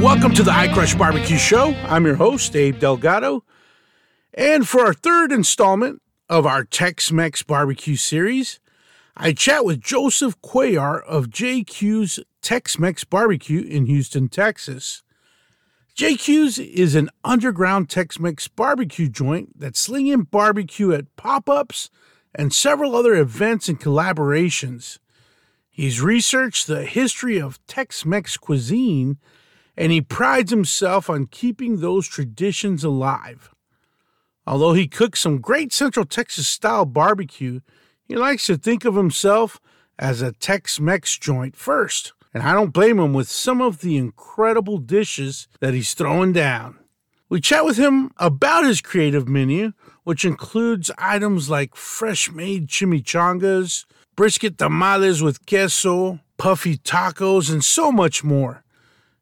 Welcome to the I Crush Barbecue Show. I'm your host, Abe Delgado. And for our third installment of our Tex Mex barbecue series, I chat with Joseph Quellar of JQ's Tex Mex Barbecue in Houston, Texas. JQ's is an underground Tex Mex barbecue joint that's slinging barbecue at pop ups and several other events and collaborations. He's researched the history of Tex Mex cuisine and he prides himself on keeping those traditions alive. Although he cooks some great Central Texas style barbecue, he likes to think of himself as a Tex Mex joint first. And I don't blame him with some of the incredible dishes that he's throwing down. We chat with him about his creative menu, which includes items like fresh made chimichangas, brisket tamales with queso, puffy tacos, and so much more.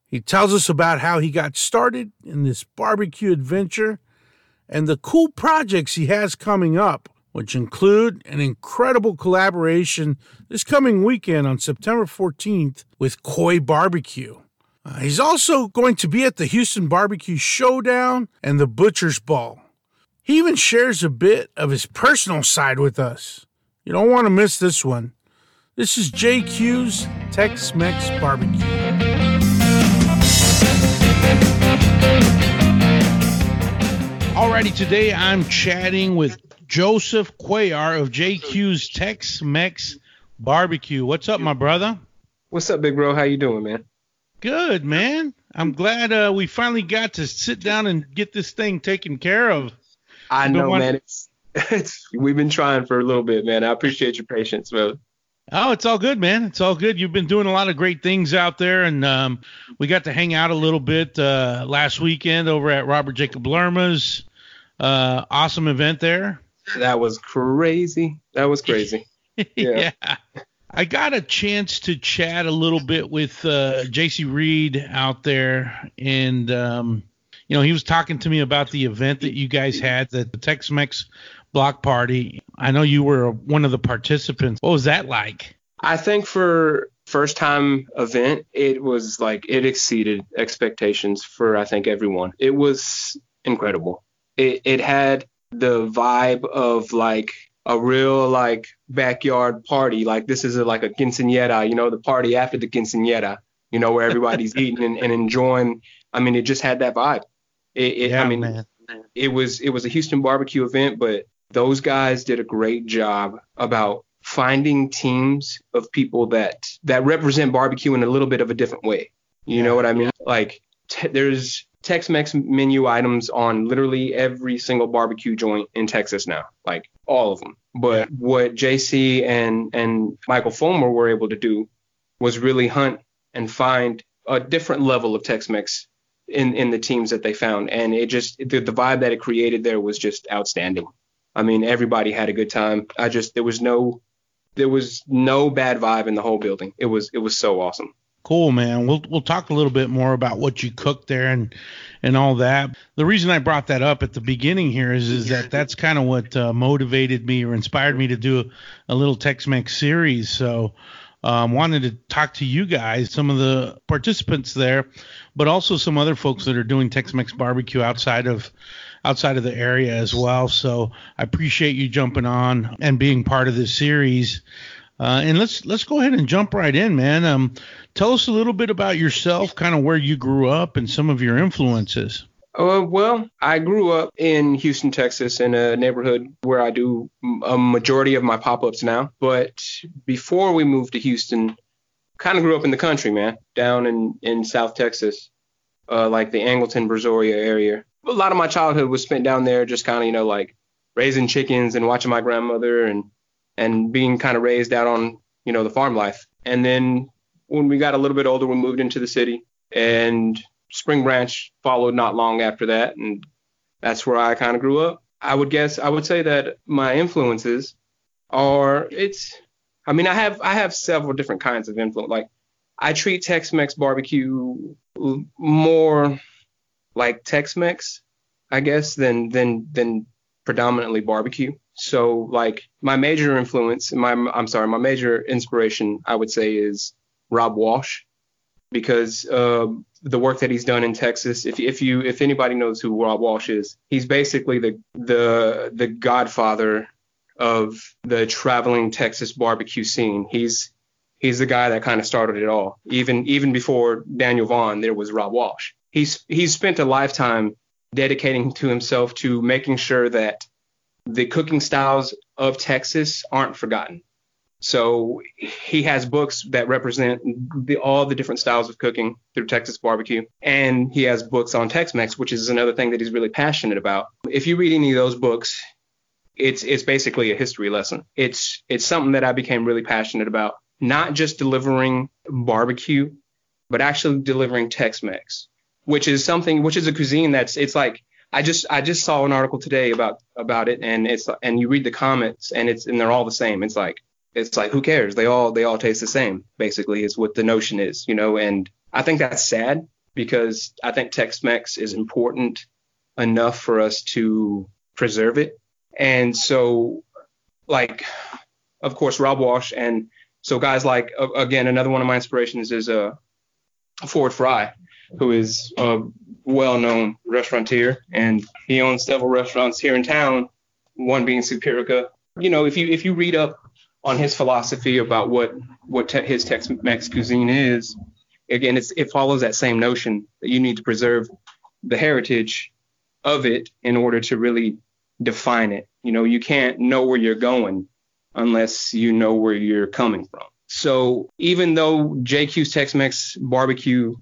He tells us about how he got started in this barbecue adventure and the cool projects he has coming up, which include an incredible collaboration this coming weekend on September 14th with Khói Barbecue. Uh, he's also going to be at the Houston Barbecue Showdown and the Butcher's Ball. He even shares a bit of his personal side with us. You don't want to miss this one. This is JQ's Tex Mex Barbecue. Alrighty, today I'm chatting with Joseph Quellar of JQ's Tex Mex Barbecue. What's up, my brother? What's up, big bro? How you doing, man? Good, man. I'm glad uh, we finally got to sit down and get this thing taken care of. I know, man. It's, it's we've been trying for a little bit, man. I appreciate your patience, man. Oh, it's all good, man. It's all good. You've been doing a lot of great things out there, and um, we got to hang out a little bit uh, last weekend over at Robert Jacob Lerma's. Uh, awesome event there. That was crazy. That was crazy. yeah. yeah. I got a chance to chat a little bit with uh, JC Reid out there, and um, you know he was talking to me about the event that you guys had, the Tex-Mex block party. I know you were one of the participants. What was that like? I think for first time event, it was like it exceeded expectations for I think everyone. It was incredible. It it had the vibe of like a real like backyard party. Like this is a, like a quinceañera, you know, the party after the quinceañera, you know, where everybody's eating and, and, enjoying. I mean, it just had that vibe. It, it yeah, I mean, man. it was it was a Houston barbecue event, but those guys did a great job about finding teams of people that that represent barbecue in a little bit of a different way. You know what I mean? Like t- there's Tex-Mex menu items on literally every single barbecue joint in Texas now, like all of them. But what JC and and Michael Fulmer were able to do was really hunt and find a different level of Tex-Mex in in the teams that they found, and it just the, the vibe that it created there was just outstanding. I mean, everybody had a good time. I just there was no there was no bad vibe in the whole building. It was it was so awesome. Cool, man. We'll we'll talk a little bit more about what you cooked there and and all that. The reason I brought that up at the beginning here is is that that's kind of what uh, motivated me or inspired me to do a, a little Tex-Mex series. So um, wanted to talk to you guys, some of the participants there, but also some other folks that are doing Tex-Mex barbecue outside of outside of the area as well. So I appreciate you jumping on and being part of this series. Uh, and let's let's go ahead and jump right in, man. Um, tell us a little bit about yourself, kind of where you grew up, and some of your influences. Uh, well, I grew up in Houston, Texas, in a neighborhood where I do a majority of my pop-ups now. But before we moved to Houston, kind of grew up in the country, man, down in in South Texas, uh, like the Angleton, Brazoria area a lot of my childhood was spent down there, just kind of you know like raising chickens and watching my grandmother and and being kind of raised out on you know the farm life. And then when we got a little bit older, we moved into the city, and Spring Branch followed not long after that, and that's where I kind of grew up. I would guess I would say that my influences are it's I mean I have I have several different kinds of influence. Like I treat Tex-Mex barbecue more like Tex-Mex, I guess, than than than predominantly barbecue. So like my major influence, my I'm sorry, my major inspiration, I would say is Robb Walsh. because uh, the work that he's done in Texas. If if you if anybody knows who Robb Walsh is, he's basically the the the godfather of the traveling Texas barbecue scene. He's he's the guy that kind of started it all. Even even before Daniel Vaughn, there was Robb Walsh. He's he's spent a lifetime dedicating to himself to making sure that the cooking styles of Texas aren't forgotten. So he has books that represent the, all the different styles of cooking through Texas barbecue, and he has books on Tex-Mex, which is another thing that he's really passionate about. If you read any of those books, it's it's basically a history lesson. It's it's something that I became really passionate about, not just delivering barbecue, but actually delivering Tex-Mex, which is something which is a cuisine that's it's like I just I just saw an article today about about it, and it's and you read the comments, and it's and they're all the same. It's like it's like who cares? They all they all taste the same. Basically, is what the notion is, you know. And I think that's sad because I think Tex-Mex is important enough for us to preserve it. And so, like, of course, Robb Walsh, and so guys like again, another one of my inspirations is uh, Ford Fry, who is a well-known restaurateur, and he owns several restaurants here in town. One being Superica. You know, if you if you read up on his philosophy about what what te- his Tex-Mex cuisine is. Again, it follows that same notion that you need to preserve the heritage of it in order to really define it. You know, you can't know where you're going unless you know where you're coming from. So even though JQ's Tex-Mex barbecue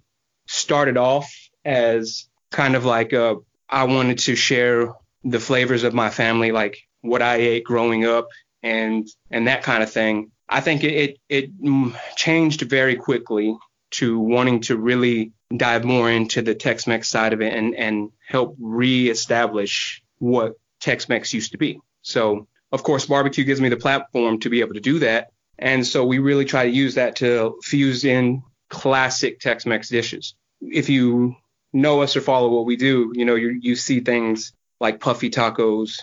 started off as kind of like a, I wanted to share the flavors of my family, like what I ate growing up and and that kind of thing. I think it it, it changed very quickly to wanting to really dive more into the Tex-Mex side of it and and help reestablish what Tex-Mex used to be. So of course barbecue gives me the platform to be able to do that. And so we really try to use that to fuse in classic Tex-Mex dishes. If you know us or follow what we do, you know you you see things like puffy tacos,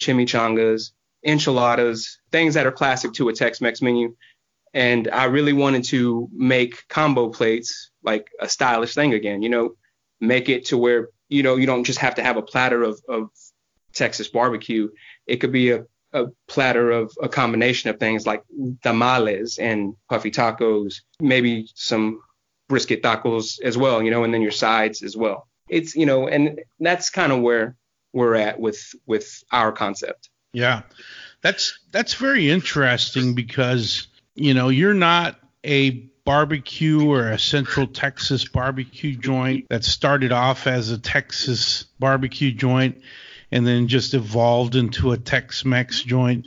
chimichangas, enchiladas, things that are classic to a Tex-Mex menu. And I really wanted to make combo plates like a stylish thing again, you know, make it to where, you know, you don't just have to have a platter of, of Texas barbecue. It could be a, a platter of a combination of things like tamales and puffy tacos, maybe some brisket tacos as well, you know, and then your sides as well. It's, you know, and that's kind of where we're at with with our concept. Yeah. That's that's very interesting because, you know, you're not a barbecue or a Central Texas barbecue joint that started off as a Texas barbecue joint and then just evolved into a Tex-Mex joint.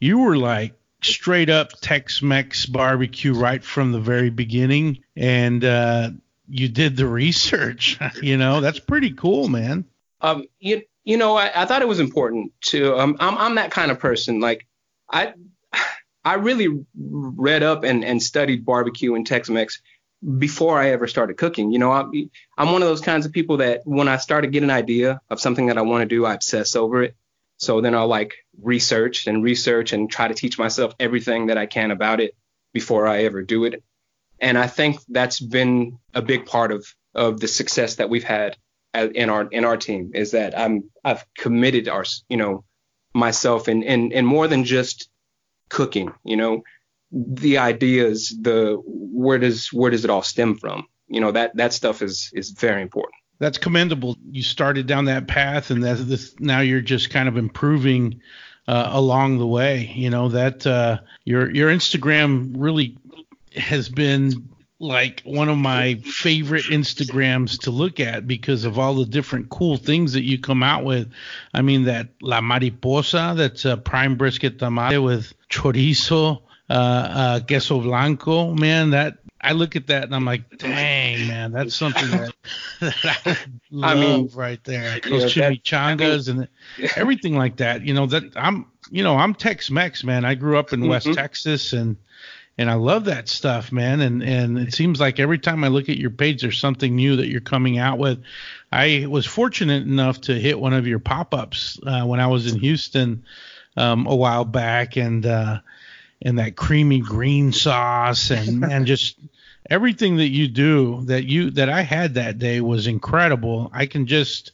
You were like straight up Tex-Mex barbecue right from the very beginning and uh, you did the research, you know. That's pretty cool, man. Um you you know, I, I thought it was important to. Um, I'm I'm that kind of person. Like I I really read up and, and studied barbecue and Tex-Mex before I ever started cooking. You know, I, I'm one of those kinds of people that when I start to get an idea of something that I want to do, I obsess over it. So then I'll like research and research and try to teach myself everything that I can about it before I ever do it. And I think that's been a big part of of the success that we've had in our in our team is that I'm I've committed our you know myself and in, in more than just cooking. You know, the ideas, the where does where does it all stem from? You know that that stuff is is very important. That's commendable. You started down that path, and that this now you're just kind of improving uh, along the way. You know that uh, your your Instagram really has been like one of my favorite Instagrams to look at because of all the different cool things that you come out with. I mean that La Mariposa, that's a prime brisket tamale with chorizo, uh, uh, queso blanco. Man, that I look at that and I'm like, dang man, that's something that, that I love I mean, right there. Those yeah, chimichangas I mean, and everything like that. You know that I'm, you know, I'm Tex-Mex man. I grew up in mm-hmm. West Texas and and I love that stuff, man. And and it seems like every time I look at your page, there's something new that you're coming out with. I was fortunate enough to hit one of your pop-ups uh, when I was in Houston um, a while back, and uh, and that creamy green sauce, and and just everything that you do that you that I had that day was incredible. I can just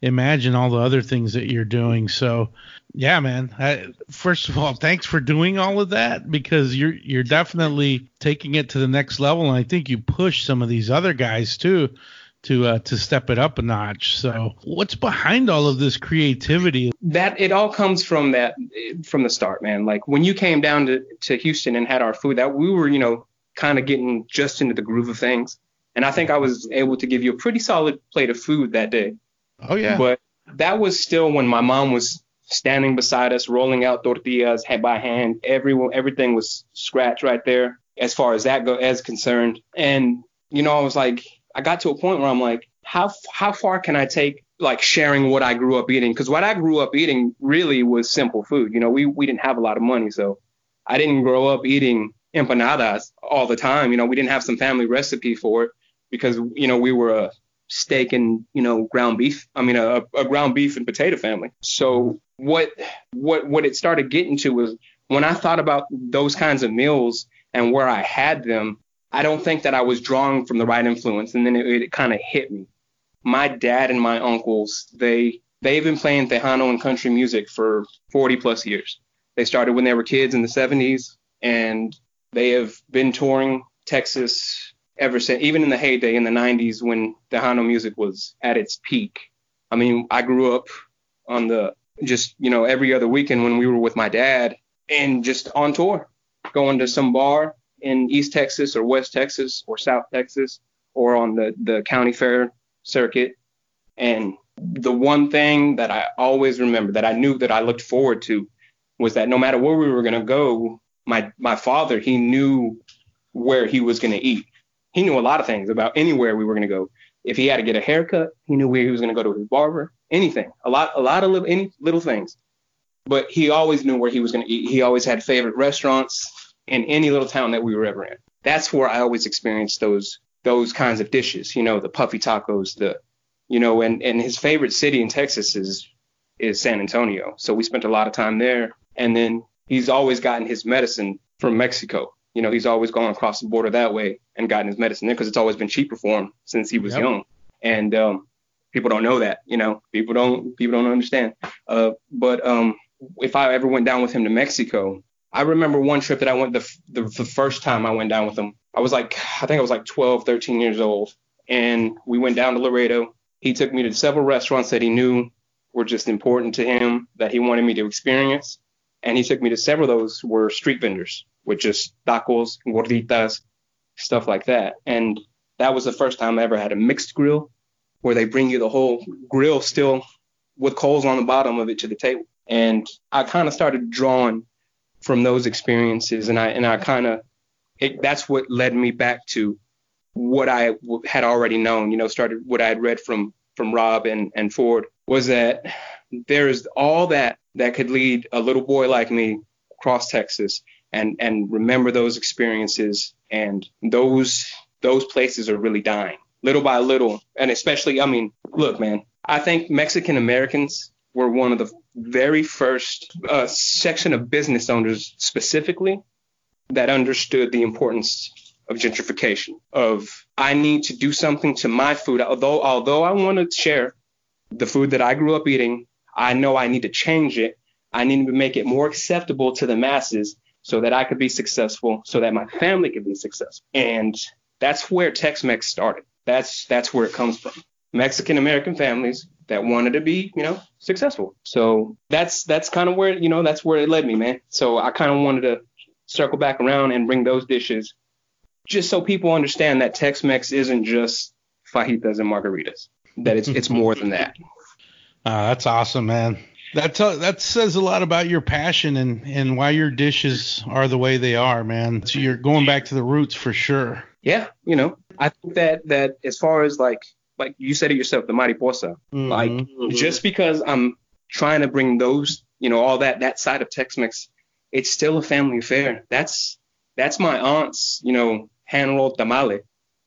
imagine all the other things that you're doing. So, yeah, man. I, first of all, thanks for doing all of that because you're you're definitely taking it to the next level, and I think you push some of these other guys too to uh, to step it up a notch. So, what's behind all of this creativity? That it all comes from that from the start, man. Like when you came down to to Houston and had our food, that we were, you know, kind of getting just into the groove of things. And I think I was able to give you a pretty solid plate of food that day. Oh yeah. But that was still when my mom was standing beside us, rolling out tortillas by hand. Everyone, everything was scratched right there as far as that go as concerned. And you know, I was like, I got to a point where I'm like, how how far can I take like sharing what I grew up eating? Because what I grew up eating really was simple food. You know, we we didn't have a lot of money, so I didn't grow up eating empanadas all the time. You know, we didn't have some family recipe for it because you know we were a steak and you know ground beef. I mean a, a ground beef and potato family. So what what what it started getting to was when I thought about those kinds of meals and where I had them, I don't think that I was drawing from the right influence. And then it, it kind of hit me. My dad and my uncles, they they've been playing Tejano and country music for 40 plus years. They started when they were kids in the 70s, and they have been touring Texas ever since, even in the heyday in the 90s when Tejano music was at its peak. I mean, I grew up on the just, you know, every other weekend when we were with my dad and just on tour, going to some bar in East Texas or West Texas or South Texas or on the, the county fair circuit. And the one thing that I always remember that I knew that I looked forward to was that no matter where we were going to go, my, my father, he knew where he was going to eat he knew a lot of things about anywhere we were going to go. If he had to get a haircut, he knew where he was going to go to his barber. Anything, a lot, a lot of little, any little things. But he always knew where he was going to eat. He always had favorite restaurants in any little town that we were ever in. That's where I always experienced those those kinds of dishes. You know, the puffy tacos, the you know, and and his favorite city in Texas is is San Antonio. So we spent a lot of time there. And then he's always gotten his medicine from Mexico you know, he's always gone across the border that way and gotten his medicine there because it's always been cheaper for him since he was yep. young. And um, people don't know that, you know, people don't people don't understand. Uh, but um, if I ever went down with him to Mexico, I remember one trip that I went the, the the first time I went down with him. I was like, I think I was like 12, 13 years old, and we went down to Laredo. He took me to several restaurants that he knew were just important to him that he wanted me to experience, and he took me to several of those were street vendors with just tacos, gorditas, stuff like that. And that was the first time I ever had a mixed grill where they bring you the whole grill still with coals on the bottom of it to the table. And I kind of started drawing from those experiences. And I and I kind of that's what led me back to what I had already known, you know, started what I had read from from Robb and and Ford was that there's all that that could lead a little boy like me across Texas and and remember those experiences. And those those places are really dying little by little. And especially i mean look man i think mexican americans were one of the very first uh, section of business owners specifically that understood the importance of gentrification of i need to do something to my food although although i want to share the food that i grew up eating i know i need to change it i need to make it more acceptable to the masses so that I could be successful, so that my family could be successful. And that's where Tex-Mex started. That's that's where it comes from. Mexican American families that wanted to be, you know, successful. So that's that's kind of where, you know, that's where it led me, man. So I kind of wanted to circle back around and bring those dishes just so people understand that Tex-Mex isn't just fajitas and margaritas. That it's it's more than that. Uh, that's awesome, man. That t- that says a lot about your passion and and why your dishes are the way they are, man. So you're going back to the roots for sure. Yeah, you know, I think that that as far as like like you said it yourself, the mariposa, mm-hmm, like mm-hmm. just because I'm trying to bring those, you know, all that that side of Tex-Mex, it's still a family affair. That's that's my aunt's, you know, hand rolled tamale.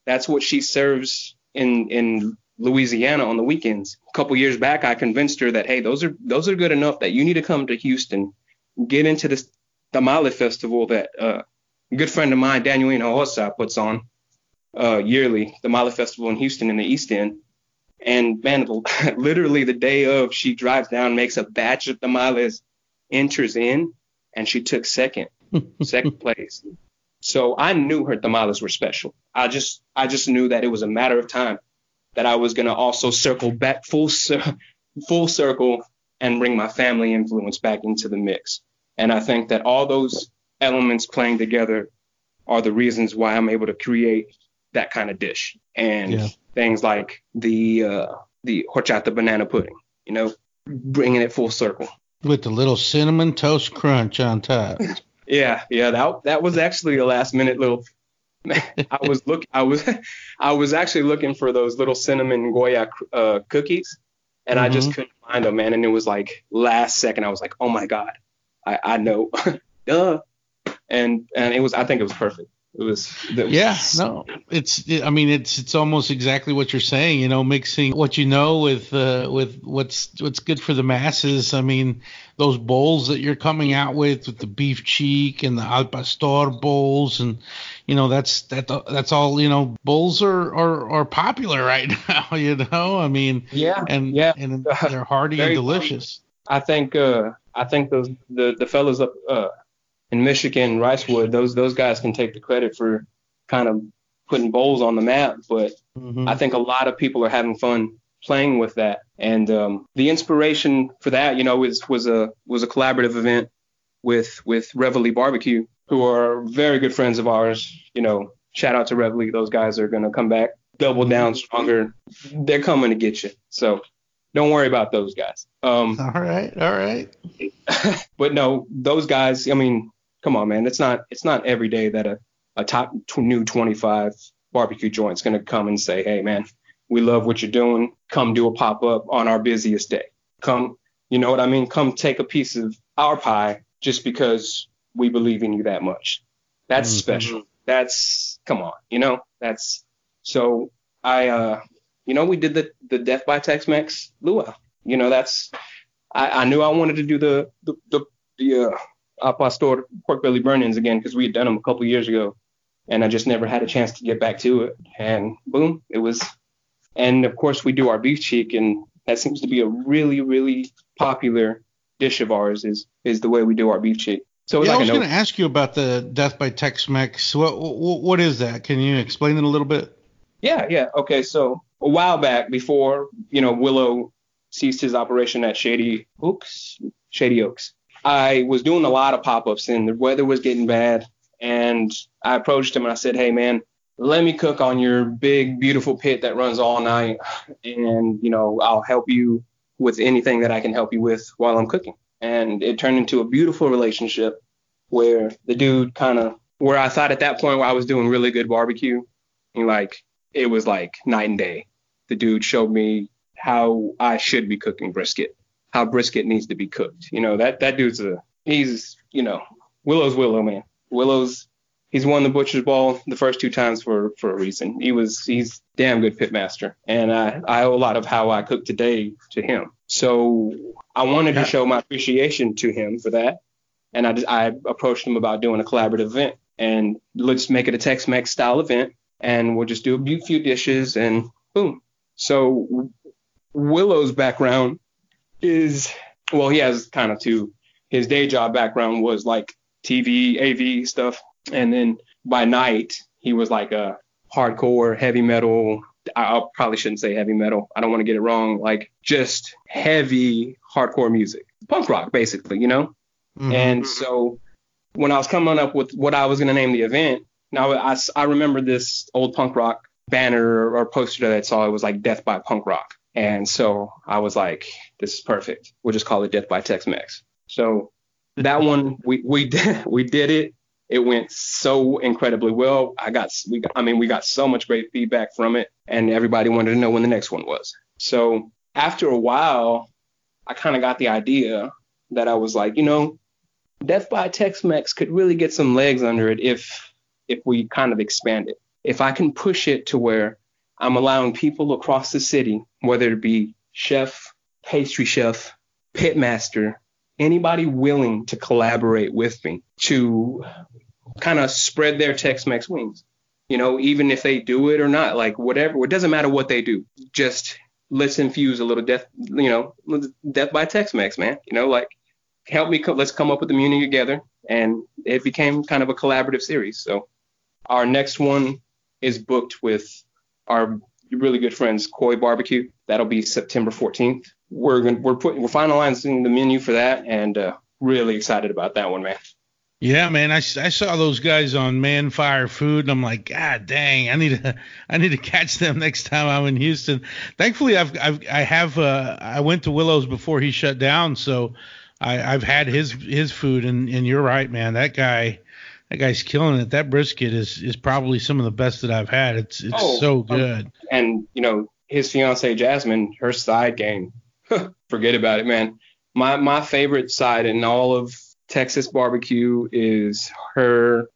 That's what she serves in in Louisiana on the weekends. A couple years back, I convinced her that hey, those are those are good enough that you need to come to Houston, get into this tamale festival that uh, a good friend of mine, Daniel Hinojosa, puts on. Uh, yearly, the Mile Festival in Houston in the East End. And man, literally the day of, she drives down, makes a batch of tamales, enters in, and she took second, second place. So I knew her tamales were special. I just, I just knew that it was a matter of time that I was gonna also circle back full, full circle and bring my family influence back into the mix. And I think that all those elements playing together are the reasons why I'm able to create that kind of dish. And yeah. things like the uh, the horchata banana pudding, you know, bringing it full circle with the little cinnamon toast crunch on top. yeah, yeah, that that was actually a last minute little. I was look, I was, I was actually looking for those little cinnamon Goya uh, cookies, and mm-hmm. I just mm-hmm. couldn't find them, man. And it was like last second, I was like, oh my god, I, I know, duh, and and it was, I think it was perfect. It was, it was yeah no it's i mean it's it's almost exactly what you're saying you know mixing what you know with uh, with what's what's good for the masses. I mean those bowls that you're coming out with with the beef cheek and the al pastor bowls and you know that's that that's all you know bowls are are, are popular right now you know? I mean yeah and yeah. and they're hearty and delicious. I think uh i think those the the fellas up uh in Michigan, Ricewood, those those guys can take the credit for kind of putting bowls on the map. But mm-hmm. I think a lot of people are having fun playing with that. And um, the inspiration for that, you know, was was a was a collaborative event with with Reveille Barbecue, who are very good friends of ours. You know, shout out to Reveille. Those guys are gonna come back, double down stronger. They're coming to get you. So don't worry about those guys. Um, all right, all right. but no, those guys. I mean, come on, man. It's not it's not every day that a, a top t- new 25 barbecue joint's going to come and say, hey, man, we love what you're doing. Come do a pop up on our busiest day. Come, you know what I mean? Come take a piece of our pie just because we believe in you that much. That's mm-hmm. special. That's come on, you know. That's so I uh you know we did the the Death by Tex-Mex luau. You know that's I, I knew I wanted to do the the the, the uh, al pastor pork belly burnt ends again because we had done them a couple years ago, and I just never had a chance to get back to it. And boom, it was. And of course, we do our beef cheek, and that seems to be a really, really popular dish of ours. Is is the way we do our beef cheek. So yeah, like I was going to ask you about the Death by Tex-Mex. What, what what is that? Can you explain it a little bit? Yeah, yeah. Okay, so a while back, before you know Willow ceased his operation at Shady Oaks, Shady Oaks, I was doing a lot of pop ups and the weather was getting bad. And I approached him and I said, Hey, man, let me cook on your big, beautiful pit that runs all night. And, you know, I'll help you with anything that I can help you with while I'm cooking. And it turned into a beautiful relationship where the dude kind of, where I thought at that point where I was doing really good barbecue, and like it was like night and day. The dude showed me how I should be cooking brisket how brisket needs to be cooked. You know, that that dude's a he's you know Willow's Willow man. Willow's he's won the butcher's ball the first two times for for a reason. He was he's damn good pitmaster, and I I owe a lot of how I cook today to him. So I wanted to show my appreciation to him for that, and I just, I approached him about doing a collaborative event, and let's make it a Tex-Mex style event, and we'll just do a few dishes, and boom. So Willow's background is well, he has kind of two. His day job background was like TV, AV stuff, and then by night he was like a hardcore heavy metal. I probably shouldn't say heavy metal. I don't want to get it wrong. Like just heavy hardcore music, punk rock, basically, you know. Mm-hmm. And so when I was coming up with what I was going to name the event, now I, I remember this old punk rock banner or poster that I saw. It was like Death by Punk Rock. And so I was like, this is perfect. We'll just call it Death by Tex-Mex. So that one we we did we did it. It went so incredibly well. I got we got, I mean we got so much great feedback from it, and everybody wanted to know when the next one was. So after a while, I kind of got the idea that I was like, you know, Death by Tex-Mex could really get some legs under it if if we kind of expand it. If I can push it to where I'm allowing people across the city, whether it be chef, pastry chef, pitmaster, anybody willing to collaborate with me to kind of spread their Tex-Mex wings. You know, even if they do it or not, like whatever, it doesn't matter what they do. Just let's infuse a little death, you know, death by Tex-Mex, man. You know, like help me, co- let's come up with the menu together. And it became kind of a collaborative series. So our next one is booked with our really good friends, Khói Barbecue. That'll be September 14th. We're gonna, we're putting we're finalizing the menu for that, and uh, really excited about that one, man. Yeah, man, I, I saw those guys on Man Fire Food, and I'm like, God dang, I need to I need to catch them next time I'm in Houston. Thankfully, I've, I've I have uh, I went to Willows before he shut down, so I, I've had his his food, and and you're right, man, that guy that guy's killing it. That brisket is is probably some of the best that I've had. It's it's oh, so um, good. Um, and you know his fiance Jasmine, her side game, forget about it, man. My my favorite side in all of Texas barbecue is her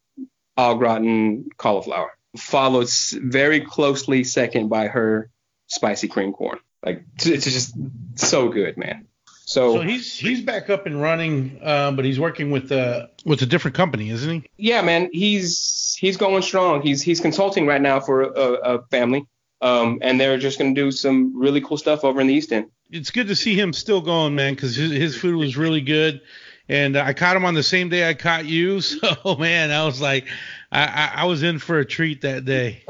au gratin cauliflower, followed very closely second by her spicy cream corn. Like it's just so good, man. So, so he's he's back up and running, uh, but he's working with uh with a different company, isn't he? Yeah, man. He's he's going strong. He's he's consulting right now for a, a family, um, and they're just gonna do some really cool stuff over in the East End. It's good to see him still going, man, because his, his food was really good and I caught him on the same day I caught you. So man, I was like, I, I, I was in for a treat that day.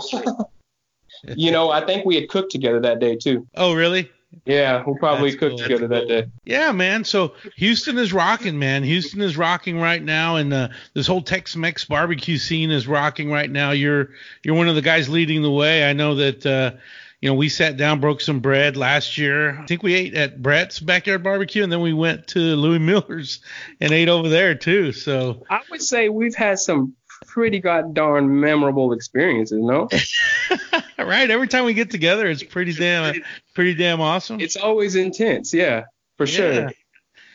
you know, I think we had cooked together that day too. Oh really? Yeah, we'll probably That's cooked cool. together that day. Yeah, man. So Houston is rocking, man. Houston is rocking right now, and uh, this whole Tex-Mex barbecue scene is rocking right now. You're you're one of the guys leading the way. I know that. Uh, you know, we sat down, broke some bread last year. I think we ate at Brett's backyard barbecue, and then we went to Louie Mueller's and ate over there too. So I would say we've had some pretty god darn memorable experiences, no? right. Every time we get together, it's pretty damn, pretty damn awesome. It's always intense, yeah, for sure. Yeah.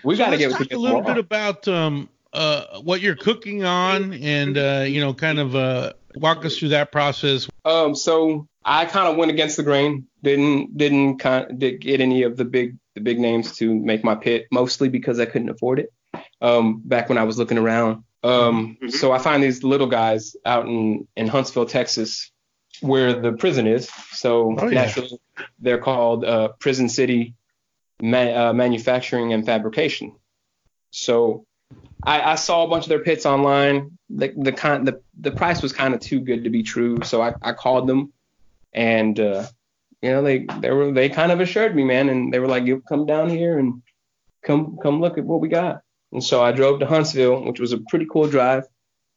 We so got to get talk a little bit about um, uh, what you're cooking on, and uh, you know, kind of uh, walk us through that process. Um, so I kind of went against the grain. Didn't didn't kind did get any of the big the big names to make my pit, mostly because I couldn't afford it. Um, back when I was looking around. Um, mm-hmm. so I find these little guys out in in Huntsville, Texas, where the prison is. So oh, yeah. naturally, they're called uh, Prison City Ma- uh, Manufacturing and Fabrication. So I, I, saw a bunch of their pits online. The the kind the, the price was kind of too good to be true, so I, I called them and uh, you know they they were they kind of assured me, man, and they were like, "You come down here and come come look at what we got." And so I drove to Huntsville, which was a pretty cool drive.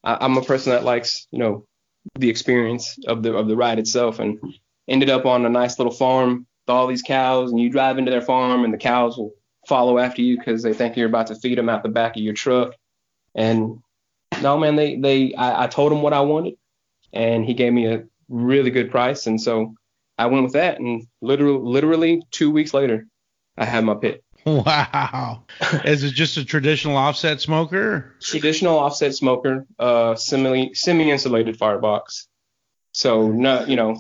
I, am a person that likes you know the experience of the of the ride itself, and ended up on a nice little farm with all these cows, and you drive into their farm, and the cows will follow after you because they think you're about to feed them out the back of your truck. And no, man, they they I, I told him what I wanted, and he gave me a really good price. And so I went with that. And literally, literally two weeks later, I had my pit. Wow. Is it just a traditional offset smoker? Traditional offset smoker, uh, semi semi insulated firebox. So no, you know,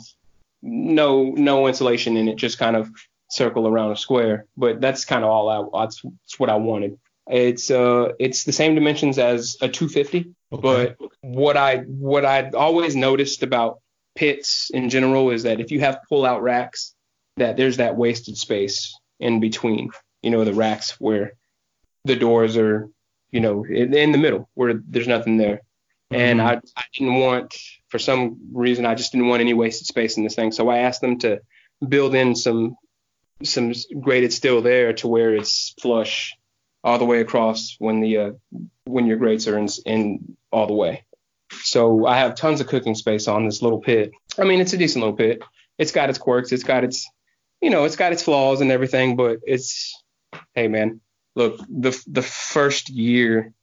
no no insulation in it, just kind of circle around a square. But that's kind of all I that's, that's what I wanted. It's uh it's the same dimensions as a 250, okay. but what I what I always noticed about pits in general is that if you have pull out racks, that there's that wasted space in between, you know, the racks where the doors are, you know, in, in the middle where there's nothing there. Mm-hmm. And I, I didn't want, for some reason, I just didn't want any wasted space in this thing. So I asked them to build in some some graded steel there to where it's flush all the way across when the uh, when your grates are in, in all the way. So I have tons of cooking space on this little pit. I mean, it's a decent little pit. It's got its quirks. It's got its, you know, it's got its flaws and everything, but it's, hey man, look, the the first year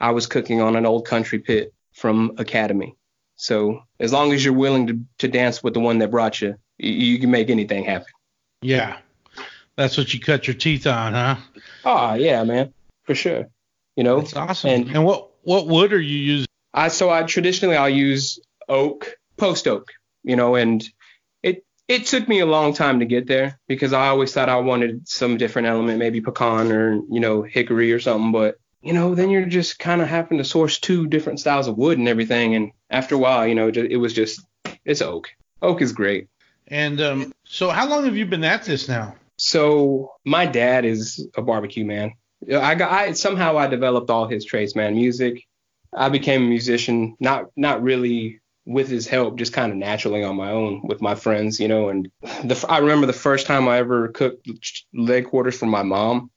I was cooking on an old country pit from Academy. So as long as you're willing to, to dance with the one that brought you, you, you can make anything happen. Yeah. That's what you cut your teeth on, huh? Oh yeah, man, for sure. You know, that's awesome. And, and what what wood are you using? I so I traditionally I'll use oak, post oak, you know, and it took me a long time to get there because I always thought I wanted some different element, maybe pecan or you know hickory or something, but you know then you're just kind of having to source two different styles of wood and everything, and after a while, you know, it was just It's oak. Oak is great. And um, so, how long have you been at this now? So my dad is a barbecue man. I got I somehow I developed all his traits, man. Music. I became a musician, not not really with his help, just kind of naturally on my own with my friends, you know. And the I remember the first time I ever cooked leg quarters for my mom.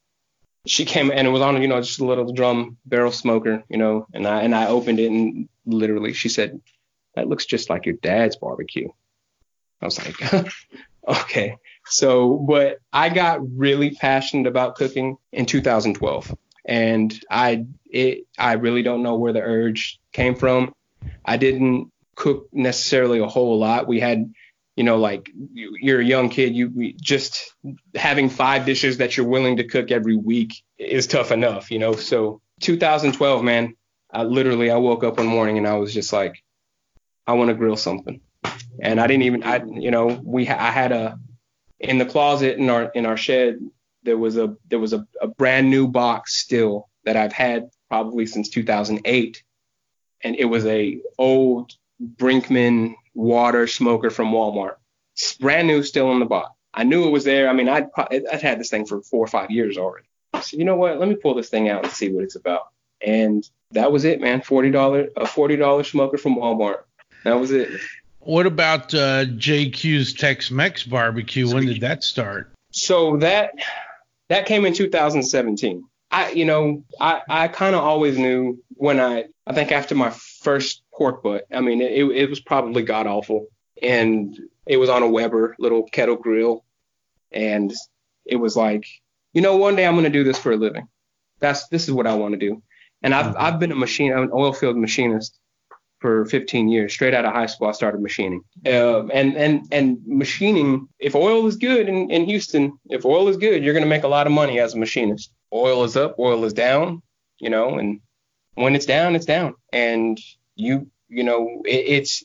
She came and it was on, you know, just a little drum barrel smoker, you know, and I and I opened it and literally she said, "That looks just like your dad's barbecue." I was like, okay. So, but I got really passionate about cooking in 2012, and I it I really don't know where the urge came from. I didn't cook necessarily a whole lot. We had, you know, like you're a young kid, you just having five dishes that you're willing to cook every week is tough enough, you know. So 2012, man, I literally I woke up one morning and I was just like, I want to grill something, and I didn't even I you know we I had a in the closet in our in our shed there was a there was a, a brand new box still that I've had probably since 2008 and it was a old Brinkmann water smoker from Walmart. It's brand new still in the box I knew it was there. I mean I'd I'd had this thing for four or five years already. So you know what? Let me pull this thing out and see what it's about. And that was it man. $40 a $40 smoker from Walmart. That was it. What about uh, JQ's Tex-Mex barbecue? When did that start? So that that came in 2017. I, you know, I, I kind of always knew when I, I think after my first pork butt, I mean, it, it was probably god awful, and it was on a Weber little kettle grill, and it was like, you know, one day I'm gonna do this for a living. That's this is what I want to do, and I've mm-hmm. I've been a machine, an oil field machinist for 15 years. Straight out of high school, I started machining. Uh, and and and machining, if oil is good in, in Houston, if oil is good, you're going to make a lot of money as a machinist. Oil is up, oil is down, you know, and when it's down, it's down. And you, you know, it, it's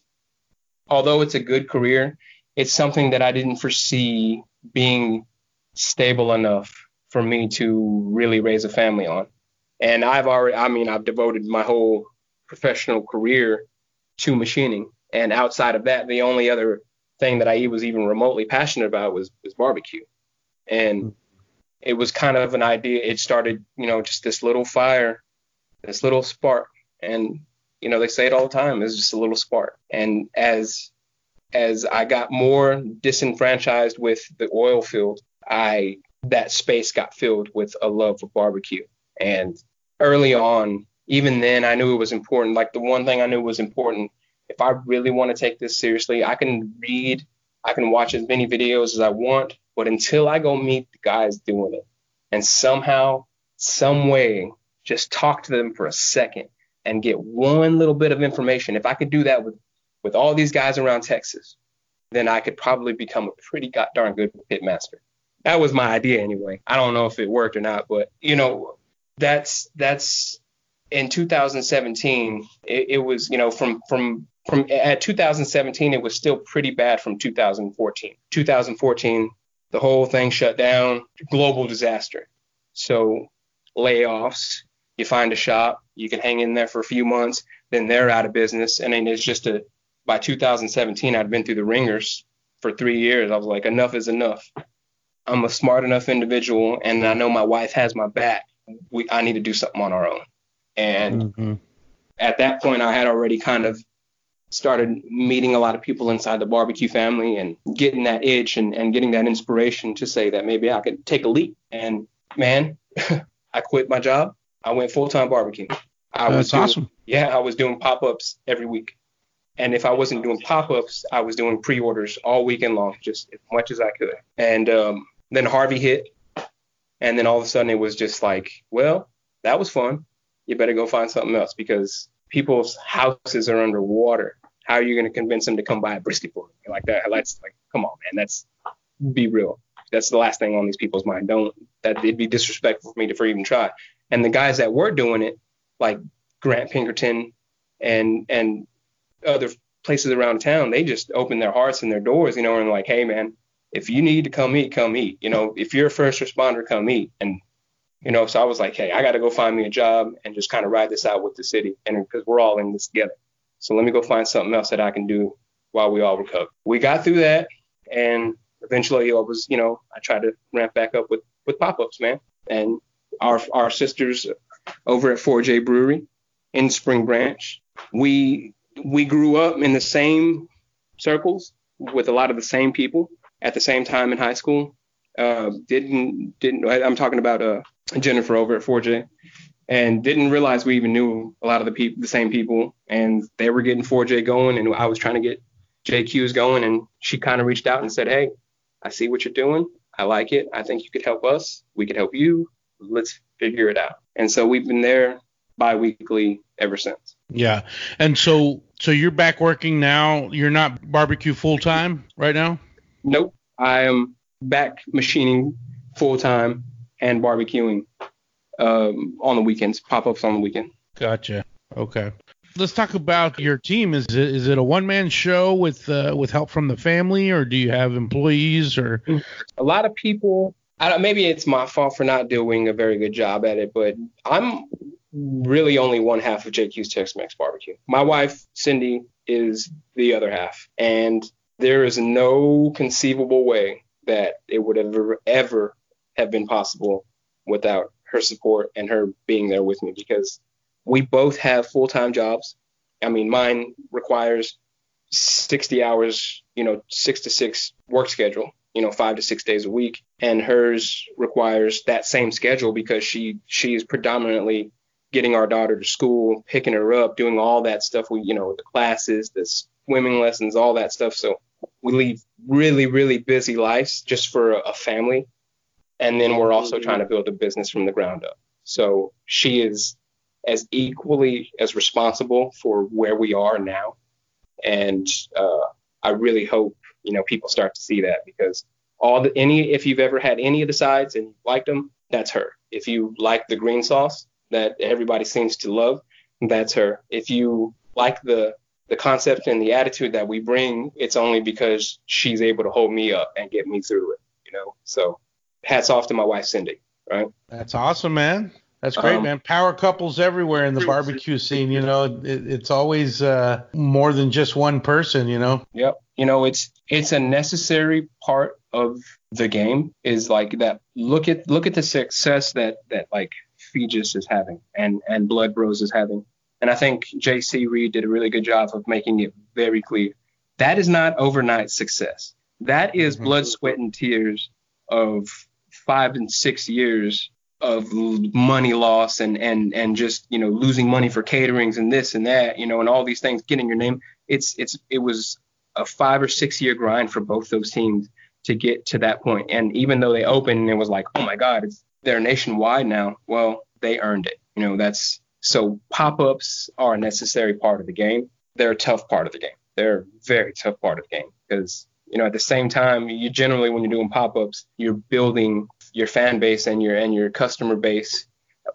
although it's a good career, it's something that I didn't foresee being stable enough for me to really raise a family on. And I've already, I mean, I've devoted my whole professional career to machining. And outside of that, the only other thing that I was even remotely passionate about was, was barbecue. And hmm. it was kind of an idea. It started, you know, just this little fire, this little spark. And, you know, they say it all the time, it's just a little spark. And as as I got more disenfranchised with the oil field, I that space got filled with a love for barbecue. And early on, even then I knew it was important. Like the one thing I knew was important. If I really want to take this seriously, I can read, I can watch as many videos as I want, but until I go meet the guys doing it and somehow, some way, just talk to them for a second and get one little bit of information. If I could do that with with all these guys around Texas, then I could probably become a pretty god darn good pit master. That was my idea anyway. I don't know if it worked or not, but you know, that's that's in 2017, it, it, was, you know, from from from at 2017, it was still pretty bad from 2014. 2014, the whole thing shut down, global disaster. So layoffs, you find a shop, you can hang in there for a few months, then they're out of business, and then it's just a. By 2017, I'd been through the ringers for three years. I was like, enough is enough. I'm a smart enough individual, and I know my wife has my back. We, I need to do something on our own. And mm-hmm. at that point, I had already kind of started meeting a lot of people inside the barbecue family and getting that itch and, and getting that inspiration to say that maybe I could take a leap. And man, I quit my job. I went full time barbecue. I That's was doing, awesome. Yeah, I was doing pop ups every week. And if I wasn't doing pop ups, I was doing pre orders all weekend long, just as much as I could. And um, then Harvey hit. And then all of a sudden it was just like, well, that was fun you better go find something else because people's houses are underwater. How are you going to convince them to come buy a brisket for me like that? That's like, come on, man. That's be real. That's the last thing on these people's mind. Don't that it'd be disrespectful for me to for even try. And the guys that were doing it, like Grant Pinkerton and and other places around town, they just opened their hearts and their doors, you know, and like, hey man, if you need to come eat, come eat. You know, if you're a first responder, come eat. And you know, so I was like, hey, I got to go find me a job and just kind of ride this out with the city, and because we're all in this together. So let me go find something else that I can do while we all recover. We got through that, and eventually, I was, you know, I tried to ramp back up with with pop ups, man. And our our sisters over at 4J Brewery in Spring Branch, we we grew up in the same circles with a lot of the same people at the same time in high school. Uh, didn't didn't I'm talking about uh, Jennifer over at 4J and didn't realize we even knew a lot of the people, the same people, and they were getting 4J going, and I was trying to get JQs going, and she kind of reached out and said, "Hey, I see what you're doing. I like it. I think you could help us. We could help you. Let's figure it out." And so we've been there bi-weekly ever since. Yeah, and so so you're back working now. You're not barbecue full time right now. Nope, I am back machining full time and barbecuing um, on the weekends, pop ups on the weekend. Gotcha. Okay. Let's talk about your team. Is it is it a one man show with uh, with help from the family, or do you have employees? Or a lot of people. I maybe it's my fault for not doing a very good job at it, but I'm really only one half of JQ's Tex-Mex barbecue. My wife Cindy is the other half, and there is no conceivable way that it would ever ever have been possible without her support and her being there with me because we both have full time jobs. I mean, mine requires 60 hours, you know, six to six work schedule, you know, five to six days a week, and hers requires that same schedule because she she is predominantly getting our daughter to school, picking her up, doing all that stuff. We, you know, the classes, the swimming lessons, all that stuff. So we lead really, really busy lives just for a, family and then we're also mm-hmm. trying to build a business from the ground up. So she is as equally as responsible for where we are now. And uh, I really hope you know people start to see that because all the any if you've ever had any of the sides and you liked them, that's her. If you like the green sauce that everybody seems to love, that's her. If you like the the concept and the attitude that we bring, it's only because she's able to hold me up and get me through it. You know, so hats off to my wife Cindy. Right. That's awesome, man. That's great, um, man. Power couples everywhere in the barbecue scene. You know, it, it's always uh, more than just one person. You know. Yep. You know, it's it's a necessary part of the game. Is like that. Look at look at the success that that like Feges is having and and Blood Bros is having. And I think JC Reid did a really good job of making it very clear. That is not overnight success. That is mm-hmm. blood, sweat, and tears of five and six years of money loss and and and just you know losing money for caterings and this and that you know and all these things getting your name. It's it's it was a five or six year grind for both those teams to get to that point. And even though they opened and it was like oh my god it's they're nationwide now. Well they earned it. You know that's so pop-ups are a necessary part of the game. They're a tough part of the game. They're a very tough part of the game because you know, at the same time, you generally when you're doing pop-ups, you're building your fan base and your and your customer base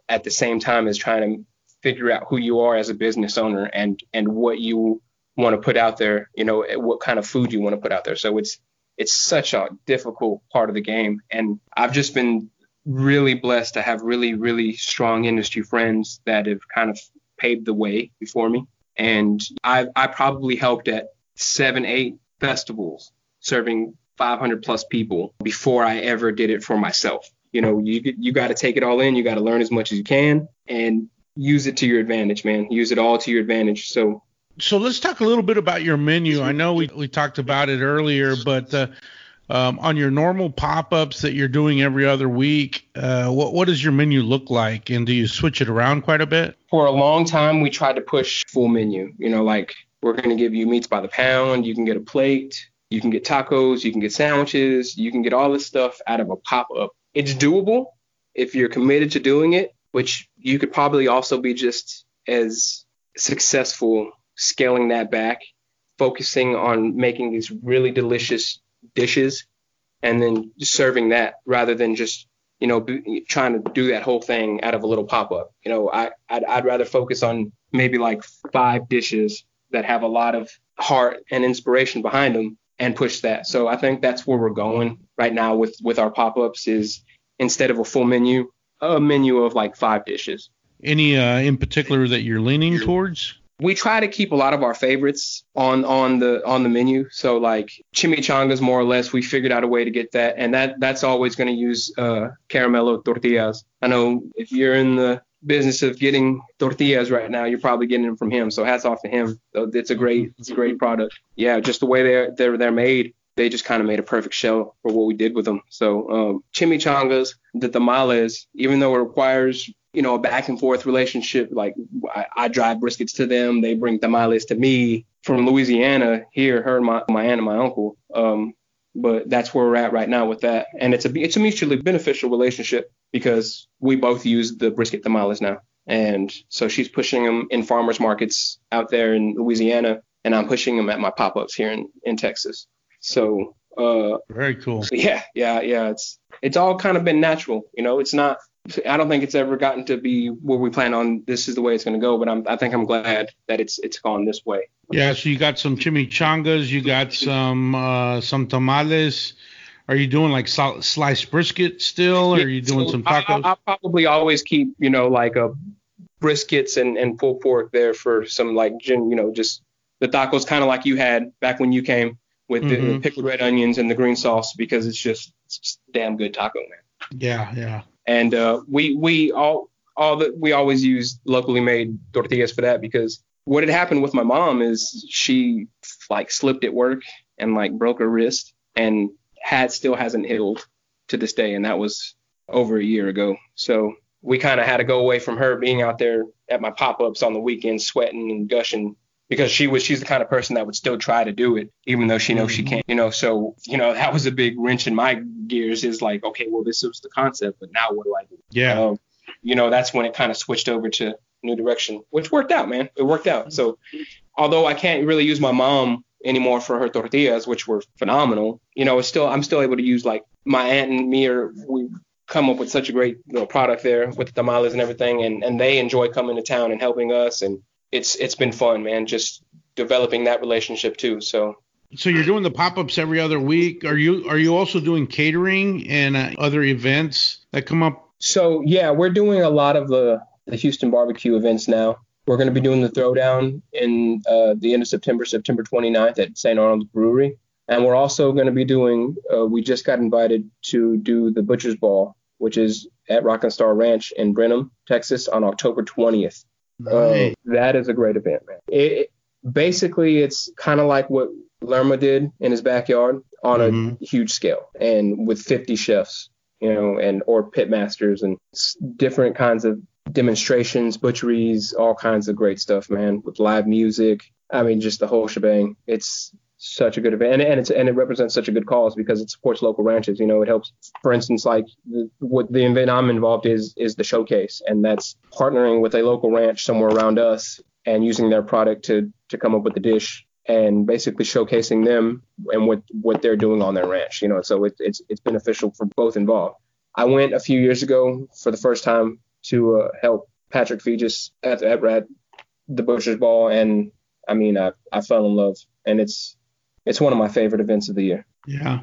at the same time as trying to figure out who you are as a business owner and and what you want to put out there, you know, what kind of food you want to put out there. So it's it's such a difficult part of the game and I've just been really blessed to have really really strong industry friends that have kind of paved the way before me and I I probably helped at 7 8 festivals serving 500 plus people before I ever did it for myself. You know, you you got to take it all in. You got to learn as much as you can and use it to your advantage, man. Use it all to your advantage. So so let's talk a little bit about your menu. I know we, we talked about it earlier, but uh, um, on your normal pop-ups that you're doing every other week, uh, what what does your menu look like, and do you switch it around quite a bit? For a long time, we tried to push full menu. You know, like we're going to give you meats by the pound. You can get a plate. You can get tacos, you can get sandwiches, you can get all this stuff out of a pop up. It's doable if you're committed to doing it, which you could probably also be just as successful scaling that back, focusing on making these really delicious dishes and then serving that rather than just you know trying to do that whole thing out of a little pop up. You know, I I'd, I'd rather focus on maybe like five dishes that have a lot of heart and inspiration behind them and push that. So I think that's where we're going right now with with our pop-ups is instead of a full menu, a menu of like five dishes. Any uh, in particular that you're leaning towards? we try to keep a lot of our favorites on on the on the menu. So like chimichangas, more or less, we figured out a way to get that, and that that's always going to use uh, caramello tortillas. I know if you're in the business of getting tortillas right now, you're probably getting them from him. So hats off to him. It's a great it's a great product. Yeah, just the way they're they're they're made they just kind of made a perfect shell for what we did with them. So um, chimichangas, the tamales, even though it requires you know, a back and forth relationship. Like I, I, drive briskets to them, they bring tamales to me from Louisiana. Here, her, my, my aunt, and my uncle. Um, but that's where we're at right now with that, and it's a it's a mutually beneficial relationship because we both use the brisket tamales now, and so she's pushing them in farmers markets out there in Louisiana, and I'm pushing them at my pop-ups here in in Texas. So uh, very cool. Yeah, yeah, yeah. It's it's all kind of been natural, you know. It's not I don't think it's ever gotten to be where we plan on. This is the way it's going to go, but I'm, I think I'm glad that it's it's gone this way. Yeah. So you got some chimichangas, you got some uh, some tamales. Are you doing like sliced brisket still, or are you doing some tacos? I, will probably always keep you know like a briskets and and pulled pork there for some like you know just the tacos kind of like you had back when you came with mm-hmm. the pickled red onions and the green sauce because it's just, it's just damn good taco man. Yeah, yeah and uh, we we all all that we always use locally made tortillas for that because what had happened with my mom is she like slipped at work and like broke her wrist and had still hasn't healed to this day. And that was over a year ago. So we kind of had to go away from her being out there at my pop-ups on the weekends sweating and gushing because she was she's the kind of person that would still try to do it even though she knows mm-hmm. she can't you know? So you know that was a big wrench in my gears is like okay well this was the concept but now what do i do? Yeah. Um, you know that's when it kind of switched over to new direction which worked out man. It worked out. So although i can't really use my mom anymore for her tortillas which were phenomenal you know it's still i'm still able to use like my aunt and me are we come up with such a great know, product there with the tamales and everything and and they enjoy coming to town and helping us and it's it's been fun, man. Just developing that relationship too. So. So you're doing the pop-ups every other week. Are you are you also doing catering and uh, other events that come up? So yeah, we're doing a lot of the the Houston barbecue events now. We're going to be doing the throwdown in uh, the end of September, September 29th at St. Arnold's Brewery. And we're also going to be doing, uh, we just got invited to do the Butcher's Ball, which is at Rock and Star Ranch in Brenham, Texas on October 20th. Um, that is a great event, man. It, it, basically, it's kind of like what Lerma did in his backyard on mm-hmm. a huge scale and with 50 chefs, you know, and or pit masters and different kinds of demonstrations, butcheries, all kinds of great stuff, man, with live music. I mean, just the whole shebang. It's such a good event, and, and it's and it represents such a good cause because it supports local ranches. You know, it helps. For instance, like the, what the event I'm involved is is the showcase, and that's partnering with a local ranch somewhere around us and using their product to to come up with the dish and basically showcasing them and what what they're doing on their ranch. You know, so it, it's it's beneficial for both involved. I went a few years ago for the first time to uh, help Patrick Feges at, at, at the Butcher's Ball, and I mean, I, I fell in love, and it's it's one of my favorite events of the year. Yeah.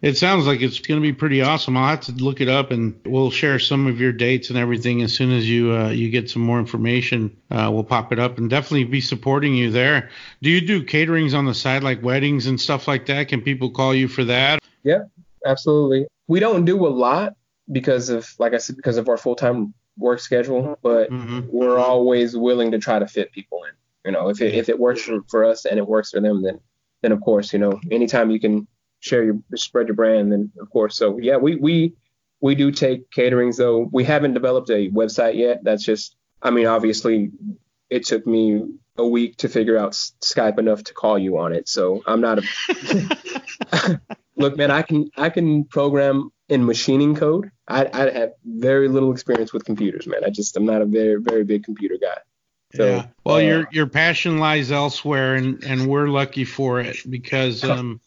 It sounds like it's going to be pretty awesome. I'll have to look it up, and we'll share some of your dates and everything as soon as you uh, you get some more information. Uh, we'll pop it up and definitely be supporting you there. Do you do caterings on the side, like weddings and stuff like that? Can people call you for that? Yeah, absolutely. We don't do a lot because of, like I said, because of our full time work schedule, but mm-hmm. we're always willing to try to fit people in. You know, if it, if it works for us and it works for them, then then of course, you know, anytime you can share your spread your brand, then of course. So yeah, we we we do take caterings though. We haven't developed a website yet. That's just, I mean, obviously, it took me a week to figure out Skype enough to call you on it. So I'm not a look, man. I can I can program in machining code. I, I have very little experience with computers, man. I just I'm not a very very big computer guy. So, yeah. Well, uh, your your passion lies elsewhere, and and we're lucky for it because um,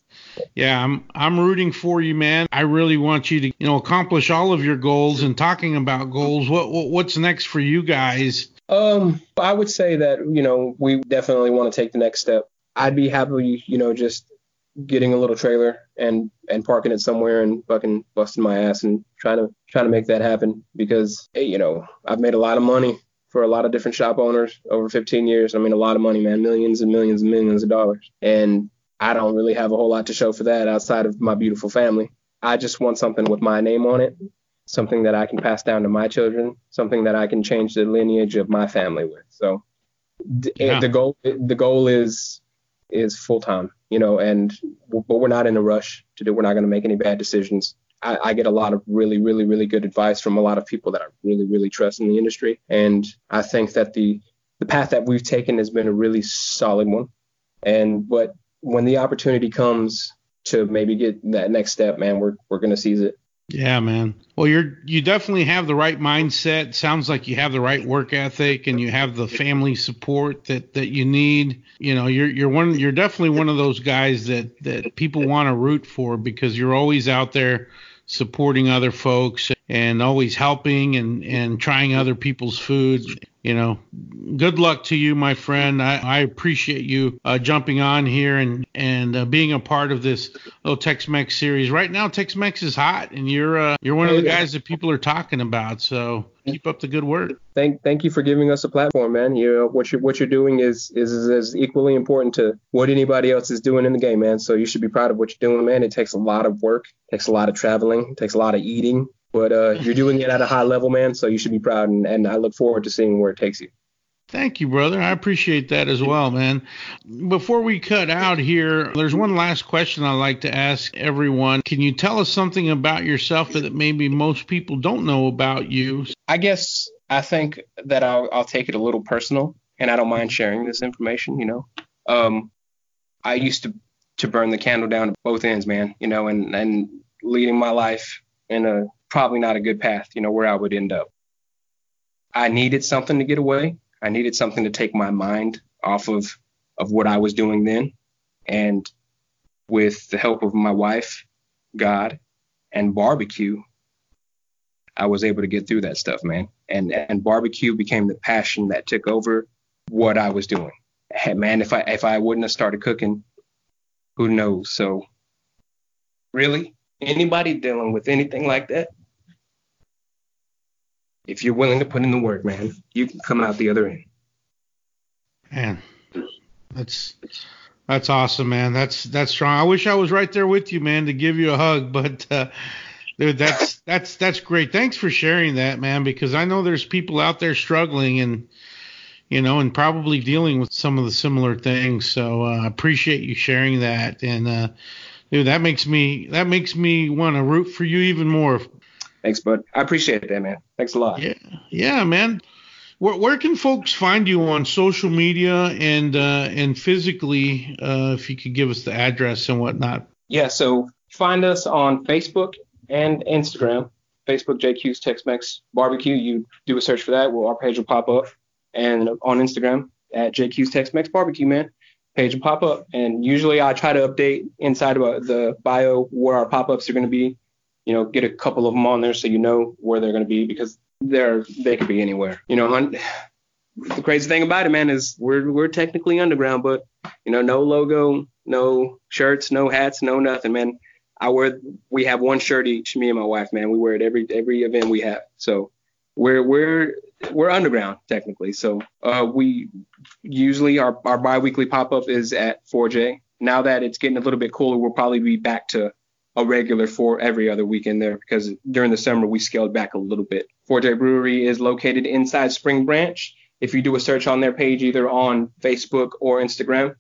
yeah, I'm I'm rooting for you, man. I really want you to you know accomplish all of your goals. And talking about goals, what, what what's next for you guys? Um, I would say that you know we definitely want to take the next step. I'd be happy, you know, just getting a little trailer and and parking it somewhere and fucking busting my ass and trying to trying to make that happen because hey, you know I've made a lot of money for a lot of different shop owners over 15 years. I mean, a lot of money, man, millions and millions and millions of dollars. And I don't really have a whole lot to show for that outside of my beautiful family. I just want something with my name on it, something that I can pass down to my children, something that I can change the lineage of my family with. So eh, yeah. the goal the goal is is full time, you know, and but we're not in a rush to do. We're not going to make any bad decisions. I, I, get a lot of really, really, really good advice from a lot of people that I really, really trust in the industry, and I think that the the path that we've taken has been a really solid one. And but when the opportunity comes to maybe get that next step, man, we're we're to seize it. Yeah, man. Well, you're you definitely have the right mindset. Sounds like you have the right work ethic and you have the family support that that you need. You know, you're you're one you're definitely one of those guys that that people want to root for because you're always out there supporting other folks and always helping and and trying other people's food you know, good luck to you, my friend. I, I appreciate you uh, jumping on here and and uh, being a part of this little Tex-Mex series. Right now, Tex-Mex is hot, and you're uh, you're one of the guys that people are talking about. So keep up the good work. Thank thank you for giving us a platform, man. You know what you what you're doing is is is equally important to what anybody else is doing in the game, man. So you should be proud of what you're doing, man. It takes a lot of work, takes a lot of traveling, it takes a lot of eating, but uh, you're doing it at a high level, man. So you should be proud, and, and I look forward to seeing where it takes you. Thank you, brother. I appreciate that as well, man. Before we cut out here, there's one last question I'd like to ask everyone. Can you tell us something about yourself that maybe most people don't know about you? I guess I think that I'll, I'll take it a little personal, and I don't mind sharing this information. You know, um, I used to to burn the candle down at both ends, man. You know, and and leading my life in a probably not a good path, you know, where I would end up. I needed something to get away. I needed something to take my mind off of of what I was doing then. And with the help of my wife, God, and barbecue, I was able to get through that stuff, man. And and barbecue became the passion that took over what I was doing. Man, if I if I wouldn't have started cooking, who knows? So really, anybody dealing with anything like that, if you're willing to put in the work, man, you can come out the other end. Man, that's that's awesome, man. That's that's strong. I wish I was right there with you, man, to give you a hug, but uh, dude, that's that's that's great. Thanks for sharing that, man, because I know there's people out there struggling and you know, and probably dealing with some of the similar things. So uh, I uh, appreciate you sharing that, and uh, dude, that makes me that makes me want to root for you even more Thanks, bud. I appreciate that, man. Thanks a lot. Yeah, yeah, man. Where, where can folks find you on social media and uh, and physically? Uh, if you could give us the address and whatnot. Yeah, so find us on Facebook and Instagram. Facebook JQ's Tex-Mex Barbecue. You do a search for that, well, our page will pop up. And on Instagram at JQ's Tex-Mex Barbecue, man, page will pop up. And usually I try to update inside of the bio where our pop-ups are going to be you know, get a couple of them on there so you know where they're going to be because they're they could be anywhere. You know, the crazy thing about it, man, is we're we're technically underground, but you know, no logo, no shirts, no hats, no nothing, man. I wear we have one shirt each, me and my wife, man. We wear it every every event we have. So we're we're we're underground technically. So uh, we usually our our biweekly pop up is at 4J. Now that it's getting a little bit cooler, we'll probably be back to a regular for every other weekend there because during the summer we scaled back a little bit. 4J Brewery is located inside Spring Branch. If you do a search on their page, either on Facebook or Instagram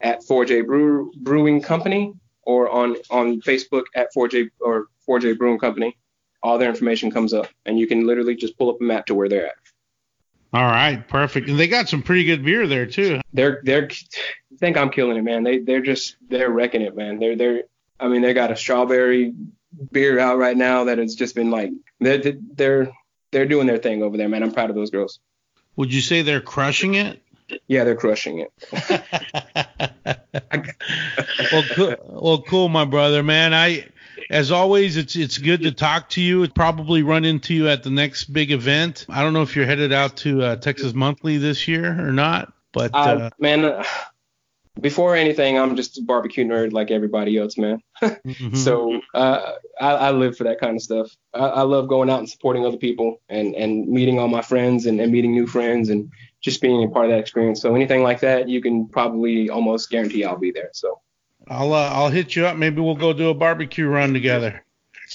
at 4J Brew, Brewing Company or on, on Facebook at 4J or 4J Brewing Company, all their information comes up and you can literally just pull up a map to where they're at. All right, perfect. And they got some pretty good beer there too. They're they're I think I'm killing it, man. They they're just they're wrecking it, man. They're they're I mean, they got a strawberry beer out right now that has just been like they're they're they're doing their thing over there, man. I'm proud of those girls. Would you say they're crushing it? Yeah, they're crushing it. well, cool, well, cool, my brother, man. I, as always, it's it's good to talk to you. It's probably run into you at the next big event. I don't know if you're headed out to uh, Texas Monthly this year or not, but uh, uh, man, before anything, I'm just a barbecue nerd like everybody else, man. mm-hmm. So uh, I, I, live for that kind of stuff. I, I, love going out and supporting other people and, and meeting all my friends and, and meeting new friends and just being a part of that experience. So anything like that, you can probably almost guarantee I'll be there. So I'll uh, I'll hit you up. Maybe we'll go do a barbecue run together.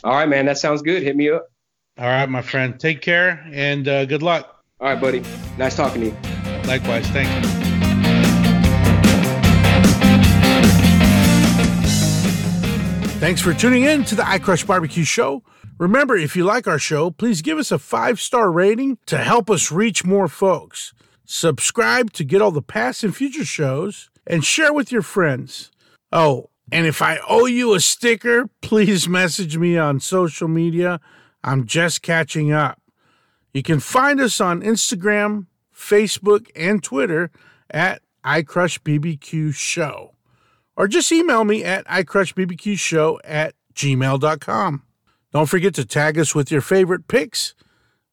All right, man. That sounds good. Hit me up. All right, my friend. Take care and uh, good luck. All right, buddy. Nice talking to you. Likewise. Thank you. Thanks for tuning in to the iCrush Barbecue Show. Remember, if you like our show, please give us a five star rating to help us reach more folks. Subscribe to get all the past and future shows, and share with your friends. Oh, and if I owe you a sticker, please message me on social media. I'm just catching up. You can find us on Instagram, Facebook, and Twitter at iCrushBBQ Show. Or just email me at iCrushBBQShow at gmail.com. Don't forget to tag us with your favorite picks.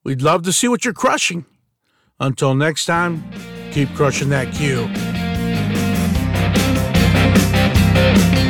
We'd love to see what you're crushing. Until next time, keep crushing that Q. Thank